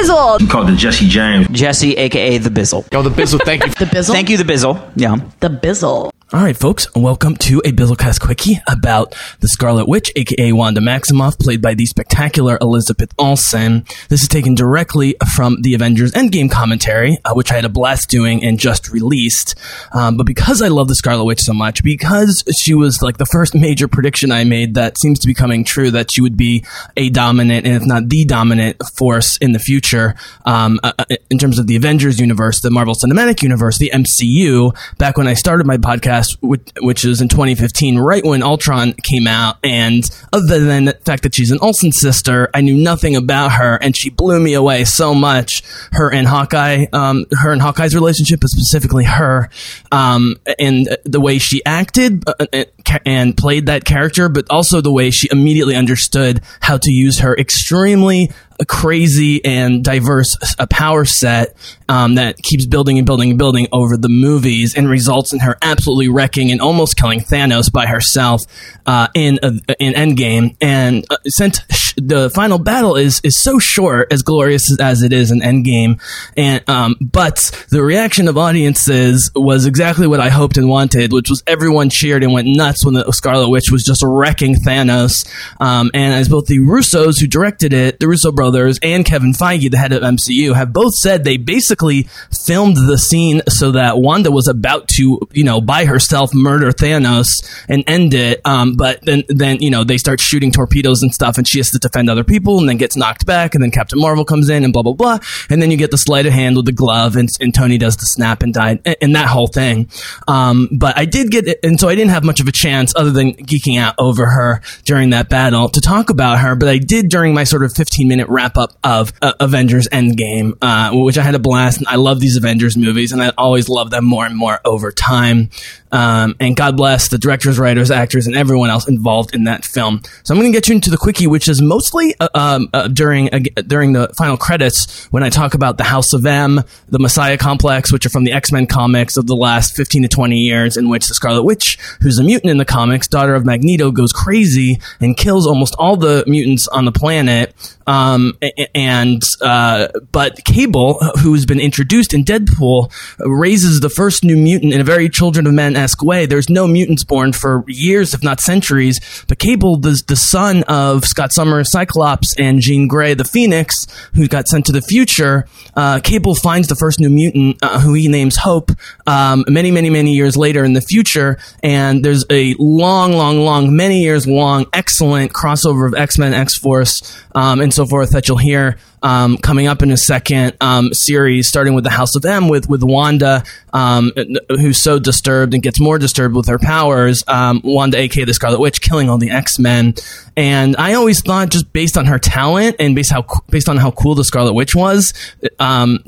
Bizzle. called the Jesse James. Jesse, aka the Bizzle. Oh, the Bizzle, thank you. The Bizzle. Thank you, the Bizzle. Yeah. The Bizzle. All right, folks, welcome to a Bizzlecast Quickie about the Scarlet Witch, aka Wanda Maximoff, played by the spectacular Elizabeth Olsen. This is taken directly from the Avengers Endgame commentary, uh, which I had a blast doing and just released. Um, but because I love the Scarlet Witch so much, because she was like the first major prediction I made that seems to be coming true, that she would be a dominant, and if not the dominant force in the future, um, uh, uh, in terms of the Avengers universe, the Marvel Cinematic Universe, the MCU, back when I started my podcast, which, which was in 2015, right when Ultron came out. And other than the fact that she's an Olsen sister, I knew nothing about her, and she blew me away so much. Her and Hawkeye, um, her and Hawkeye's relationship, but specifically her, um, and the way she acted uh, and played that character, but also the way she immediately understood how to use her extremely crazy and diverse a power set um, that keeps building and building and building over the movies and results in her absolutely wrecking and almost killing Thanos by herself uh, in uh, in Endgame. And uh, since sh- the final battle is is so short, as glorious as it is in Endgame, and um, but the reaction of audiences was exactly what I hoped and wanted, which was everyone cheered and went nuts when the Scarlet Witch was just wrecking Thanos. Um, and as both the Russos who directed it, the Russo brothers and Kevin Feige, the head of MCU, have both said they basically filmed the scene so that Wanda was about to, you know, by herself murder Thanos and end it. Um, but then, then you know, they start shooting torpedoes and stuff, and she has to defend other people, and then gets knocked back, and then Captain Marvel comes in, and blah blah blah, and then you get the sleight of hand with the glove, and, and Tony does the snap and die, and, and that whole thing. Um, but I did get, and so I didn't have much of a chance other than geeking out over her during that battle to talk about her. But I did during my sort of 15 minute wrap up of uh, Avengers Endgame, uh, which I had a blast. I love these Avengers movies, and I always love them more and more over time. Um, and God bless the directors, writers, actors, and everyone else involved in that film. So I'm going to get you into the quickie, which is mostly uh, um, uh, during uh, during the final credits when I talk about the House of M, the Messiah Complex, which are from the X Men comics of the last 15 to 20 years, in which the Scarlet Witch, who's a mutant in the comics, daughter of Magneto, goes crazy and kills almost all the mutants on the planet. Um, and uh, but Cable, who's been introduced in Deadpool, raises the first new mutant in a very Children of Men esque way. There's no mutants born for years, if not centuries. But Cable, the, the son of Scott Summers, Cyclops, and Jean Grey, the Phoenix, who got sent to the future, uh, Cable finds the first new mutant, uh, who he names Hope, um, many, many, many years later in the future. And there's a long, long, long, many years long, excellent crossover of X Men, X Force, um, and so forth that you'll hear um, coming up in a second um, series, starting with the House of M with with Wanda, um, who's so disturbed and gets more disturbed with her powers. Um, Wanda, aka the Scarlet Witch, killing all the X Men. And I always thought, just based on her talent and based how based on how cool the Scarlet Witch was um,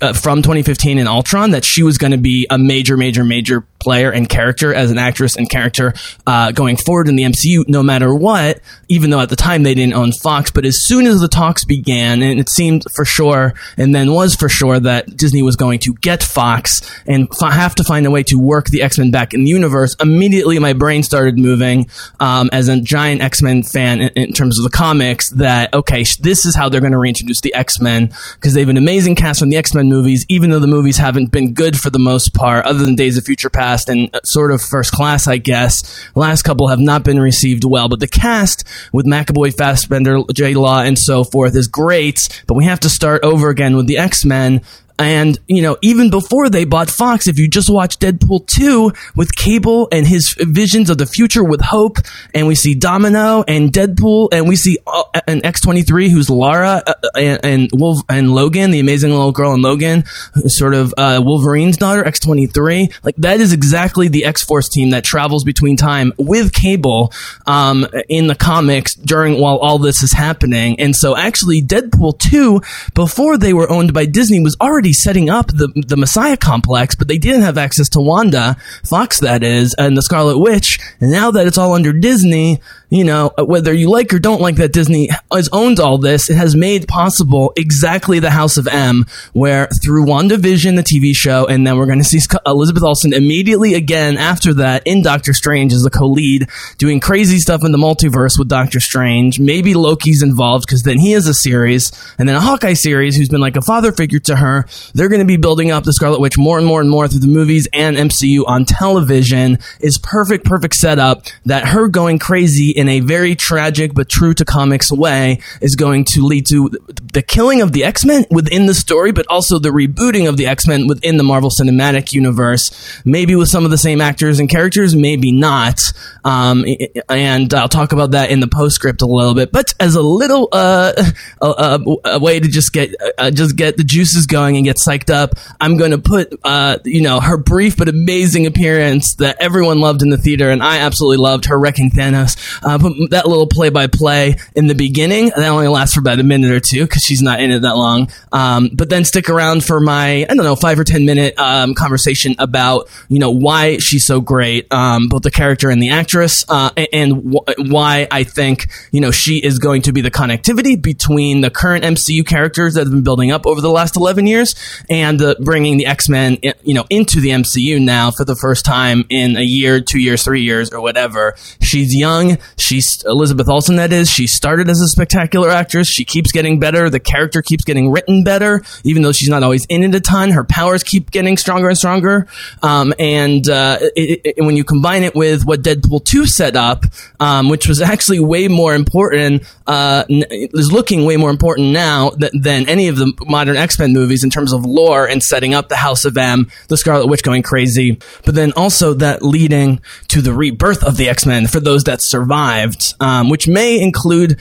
uh, from 2015 in Ultron, that she was going to be a major, major, major player and character as an actress and character uh, going forward in the MCU, no matter what. Even though at the time they didn't own Fox, but as soon as the talks began, and it seemed for sure, and then was for sure that Disney was going to get Fox and f- have to find a way to work the X Men back in the universe. Immediately, my brain started moving um, as a giant X Men fan in, in, terms of the comics. That okay, sh- this is how they're going to reintroduce the X Men because they have an amazing cast from the X Men movies, even though the movies haven't been good for the most part, other than Days of Future Past and uh, sort of First Class, I guess. last couple have not been received well, but the cast with McAvoy, Fassbender, J Law, and so forth is great. But we have to start over again with the X Men and, you know, even before they bought Fox, if you just watch Deadpool 2 with Cable and his visions of the future with Hope, and we see Domino and Deadpool, and we see uh, an X23 who's Lara uh, and, and, Wolf, and Logan, the amazing little girl in Logan, who's sort of uh, Wolverine's daughter, X23. Like, that is exactly the X Force team that travels between time with Cable um, in the comics during while all this is happening. And so, actually, Deadpool 2, before they were owned by Disney, was already already setting up the the Messiah complex, but they didn't have access to Wanda, Fox that is, and the Scarlet Witch. And now that it's all under Disney, you know, whether you like or don't like that Disney has owned all this, it has made possible exactly the House of M, where through WandaVision, the TV show, and then we're going to see Elizabeth Olsen immediately again after that in Doctor Strange as the co-lead, doing crazy stuff in the multiverse with Doctor Strange. Maybe Loki's involved because then he has a series, and then a Hawkeye series who's been like a father figure to her. They're going to be building up the Scarlet Witch more and more and more through the movies and MCU on television. Is perfect, perfect setup that her going crazy in a very tragic but true to comics way is going to lead to the killing of the X Men within the story, but also the rebooting of the X Men within the Marvel Cinematic Universe. Maybe with some of the same actors and characters, maybe not. Um, and I'll talk about that in the postscript a little bit. But as a little uh, a, a, way to just get uh, just get the juices going and get psyched up, I'm going to put uh, you know her brief but amazing appearance that everyone loved in the theater, and I absolutely loved her wrecking Thanos. Uh, put that little play by play in the beginning. That only lasts for about a minute or two because she's not in it that long. Um, but then stick around for my, I don't know, five or 10 minute um, conversation about, you know, why she's so great, um, both the character and the actress, uh, and, wh- why I think, you know, she is going to be the connectivity between the current MCU characters that have been building up over the last 11 years and uh, bringing the X Men, you know, into the MCU now for the first time in a year, two years, three years, or whatever. She's young. She's Elizabeth Olsen, that is. She started as a spectacular actress. She keeps getting better. The character keeps getting written better, even though she's not always in it a ton. Her powers keep getting stronger and stronger. Um, and uh, it, it, when you combine it with what Deadpool 2 set up, um, which was actually way more important, uh, is looking way more important now th- than any of the modern X Men movies in terms of lore and setting up the House of M, the Scarlet Witch going crazy, but then also that leading to the rebirth of the X Men for those that survived, um, which may include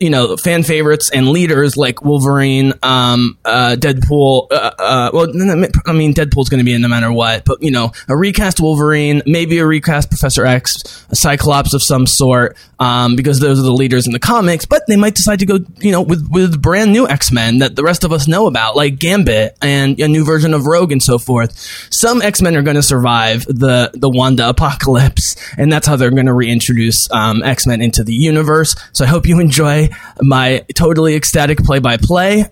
you know fan favorites and leaders like Wolverine, um, uh, Deadpool. Uh, uh, well, I mean Deadpool's going to be in no matter what, but you know a recast Wolverine, maybe a recast Professor X, a Cyclops of some sort, um, because those are the leaders in the comics. But they might decide to go you know with with brand new X Men that the rest of us know about, like Gambit and a new version of Rogue and so forth. Some X Men are going to survive the the Wanda apocalypse, and that's how they're going to reintroduce um, X Men into the universe. So I hope you enjoy my totally ecstatic play by play,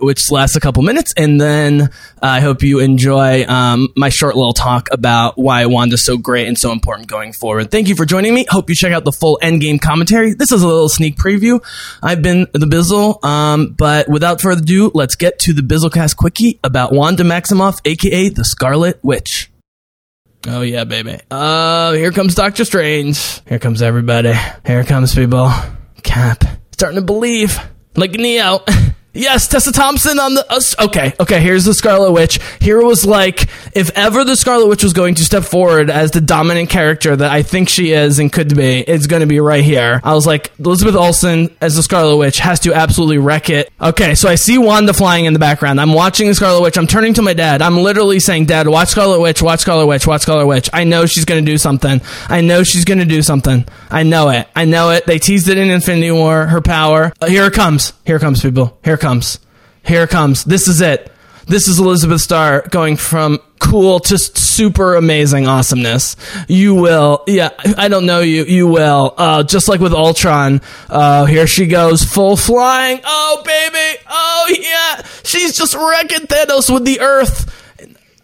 which lasts a couple minutes, and then I hope you enjoy um, my short little talk about why Wanda's so great and so important going forward. Thank you for joining me. Hope you check out the full Endgame commentary. This is a little sneak preview. I've been the Bizzle, um, but without further ado, let's get to the Bizzlecast quickie about Wanda Maximoff, aka the Scarlet Witch. Oh yeah, baby. Uh, here comes Doctor Strange. Here comes everybody. Here comes people. Cap. Starting to believe. Like Neo. Yes, Tessa Thompson on the. Uh, okay, okay, here's the Scarlet Witch. Here was like, if ever the Scarlet Witch was going to step forward as the dominant character that I think she is and could be, it's going to be right here. I was like, Elizabeth Olsen as the Scarlet Witch has to absolutely wreck it. Okay, so I see Wanda flying in the background. I'm watching the Scarlet Witch. I'm turning to my dad. I'm literally saying, Dad, watch Scarlet Witch, watch Scarlet Witch, watch Scarlet Witch. I know she's going to do something. I know she's going to do something. I know it. I know it. They teased it in Infinity War, her power. Uh, here it comes. Here it comes, people. Here it comes. Here it comes. This is it. This is Elizabeth Starr going from cool to super amazing awesomeness. You will, yeah, I don't know you, you will. Uh, just like with Ultron, uh, here she goes, full flying. Oh, baby. Oh, yeah. She's just wrecking Thanos with the Earth.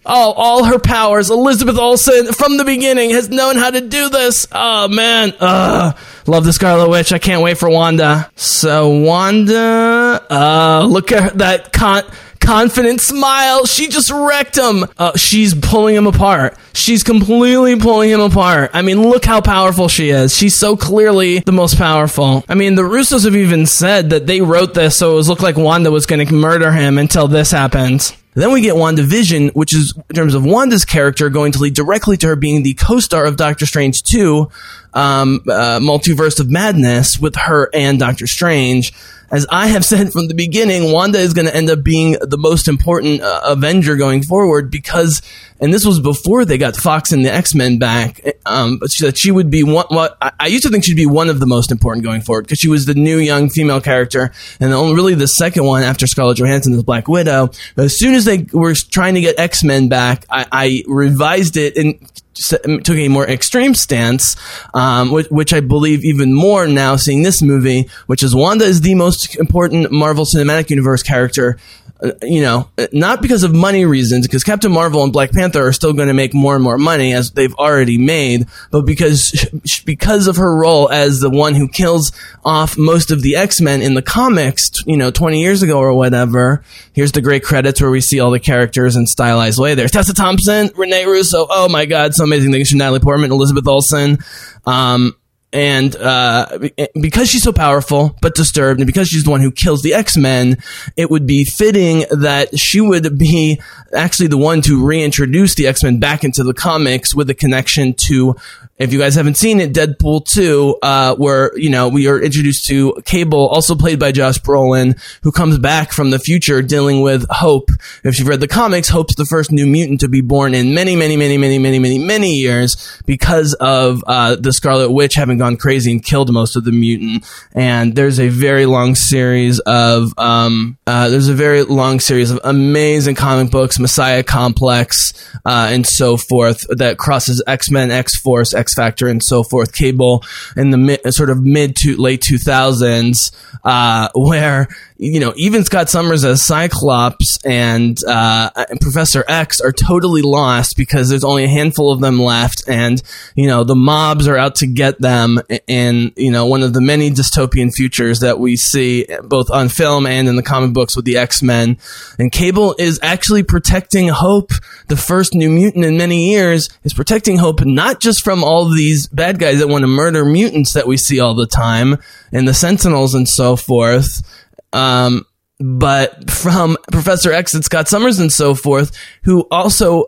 Oh, all her powers. Elizabeth Olsen from the beginning has known how to do this. Oh man, uh, love the Scarlet Witch. I can't wait for Wanda. So Wanda, uh, look at that con- confident smile. She just wrecked him. Uh, she's pulling him apart. She's completely pulling him apart. I mean, look how powerful she is. She's so clearly the most powerful. I mean, the Russos have even said that they wrote this so it was look like Wanda was going to murder him until this happens. Then we get WandaVision, which is, in terms of Wanda's character, going to lead directly to her being the co-star of Doctor Strange 2, um, uh, multiverse of madness with her and Doctor Strange. As I have said from the beginning, Wanda is going to end up being the most important uh, Avenger going forward because, and this was before they got Fox and the X Men back. Um, but she, that she would be one. What I, I used to think she'd be one of the most important going forward because she was the new young female character, and only really the second one after Scarlett Johansson is Black Widow. But as soon as they were trying to get X Men back, I, I revised it and took a more extreme stance, um, which, which, I believe even more now seeing this movie, which is Wanda is the most important Marvel Cinematic Universe character. Uh, you know, not because of money reasons, because Captain Marvel and Black Panther are still going to make more and more money as they've already made, but because because of her role as the one who kills off most of the X Men in the comics, you know, twenty years ago or whatever. Here's the great credits where we see all the characters in stylized way. There's Tessa Thompson, Rene Russo. Oh my God, so amazing things from Natalie Portman, Elizabeth Olsen. Um, and uh, because she's so powerful but disturbed, and because she's the one who kills the X Men, it would be fitting that she would be actually the one to reintroduce the X Men back into the comics with a connection to if you guys haven't seen it, Deadpool 2, uh, where, you know, we are introduced to Cable, also played by Josh Brolin, who comes back from the future dealing with Hope. If you've read the comics, Hope's the first new mutant to be born in many, many, many, many, many, many, many years because of, uh, the Scarlet Witch having gone crazy and killed most of the mutant. And there's a very long series of, um, uh, there's a very long series of amazing comic books, Messiah Complex, uh, and so forth that crosses X-Men, X-Force, X Factor and so forth, cable in the mid, sort of mid to late 2000s, uh, where you know, even Scott Summers as Cyclops and, uh, and Professor X are totally lost because there's only a handful of them left, and you know the mobs are out to get them in you know one of the many dystopian futures that we see both on film and in the comic books with the X Men. And Cable is actually protecting Hope, the first New Mutant in many years, is protecting Hope not just from all these bad guys that want to murder mutants that we see all the time and the Sentinels and so forth um, but from Professor X and Scott Summers and so forth, who also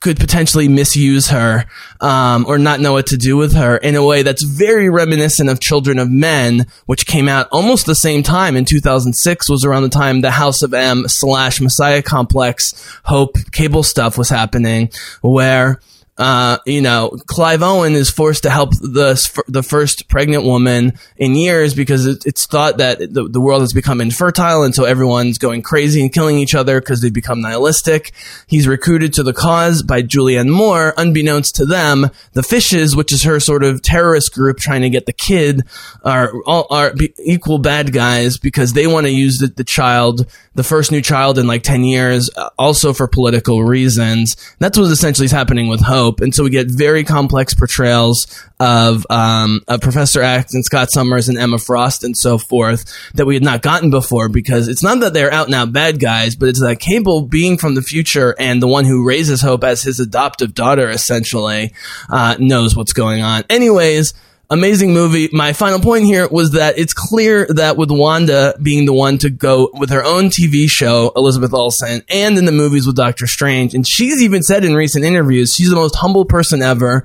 could potentially misuse her um, or not know what to do with her in a way that's very reminiscent of Children of Men, which came out almost the same time in 2006. Was around the time the House of M slash Messiah Complex Hope cable stuff was happening, where uh, you know, Clive Owen is forced to help the the first pregnant woman in years because it, it's thought that the, the world has become infertile, and so everyone's going crazy and killing each other because they become nihilistic. He's recruited to the cause by Julianne Moore, unbeknownst to them. The Fishes, which is her sort of terrorist group trying to get the kid, are all are equal bad guys because they want to use the, the child, the first new child in like ten years, uh, also for political reasons. That's what essentially is happening with Hope and so we get very complex portrayals of, um, of Professor X and Scott Summers and Emma Frost and so forth that we had not gotten before because it's not that they're out and out bad guys, but it's that Cable being from the future and the one who raises Hope as his adoptive daughter essentially uh, knows what's going on. Anyways amazing movie. My final point here was that it's clear that with Wanda being the one to go with her own TV show, Elizabeth Olsen, and in the movies with Doctor Strange, and she's even said in recent interviews she's the most humble person ever.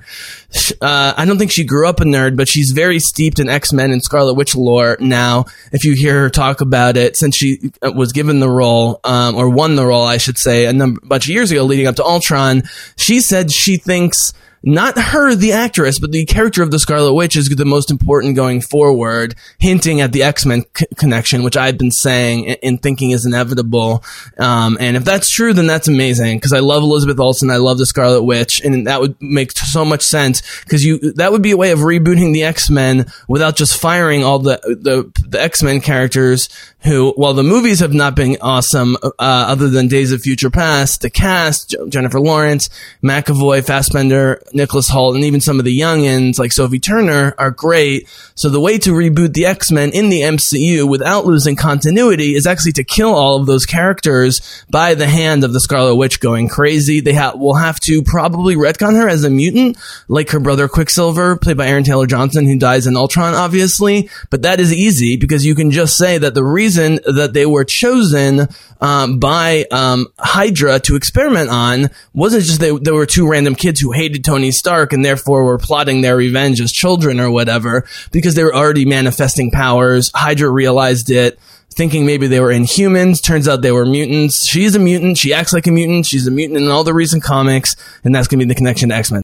Uh, I don't think she grew up a nerd, but she's very steeped in X Men and Scarlet Witch lore now. If you hear her talk about it, since she uh, was given the role, um, or won the role, I should say, a number, bunch of years ago leading up to Ultron, she said she thinks not her, the actress, but the character of the Scarlet Witch is the most important going forward, hinting at the X Men c- connection, which I've been saying and, thinking is inevitable. Um, and if that's true, then that's amazing because I love Elizabeth Olsen, I love the Scarlet Witch, and that would make so much sense because you that would be a way of rebooting the X Men without just firing all the the, the X Men characters who, while the movies have not been awesome, uh, other than Days of Future Past, the cast, Jennifer Lawrence, McAvoy, Fassbender, Nicholas Hoult and even some of the youngins like Sophie Turner are great. So the way to reboot the X-Men in the MCU without losing continuity is actually to kill all of those characters by the hand of the Scarlet Witch going crazy. They ha- will have to probably retcon her as a mutant, like her brother Quicksilver, played by Aaron Taylor Johnson, who dies in Ultron, obviously. But that is easy because you can just say that the reason that they were chosen um, by um, Hydra to experiment on wasn't just they, there were two random kids who hated Tony Stark and therefore were plotting their revenge as children or whatever, because they were already manifesting powers. Hydra realized it thinking maybe they were inhumans. Turns out they were mutants. She's a mutant. She acts like a mutant. She's a mutant in all the recent comics, and that's going to be the connection to X Men.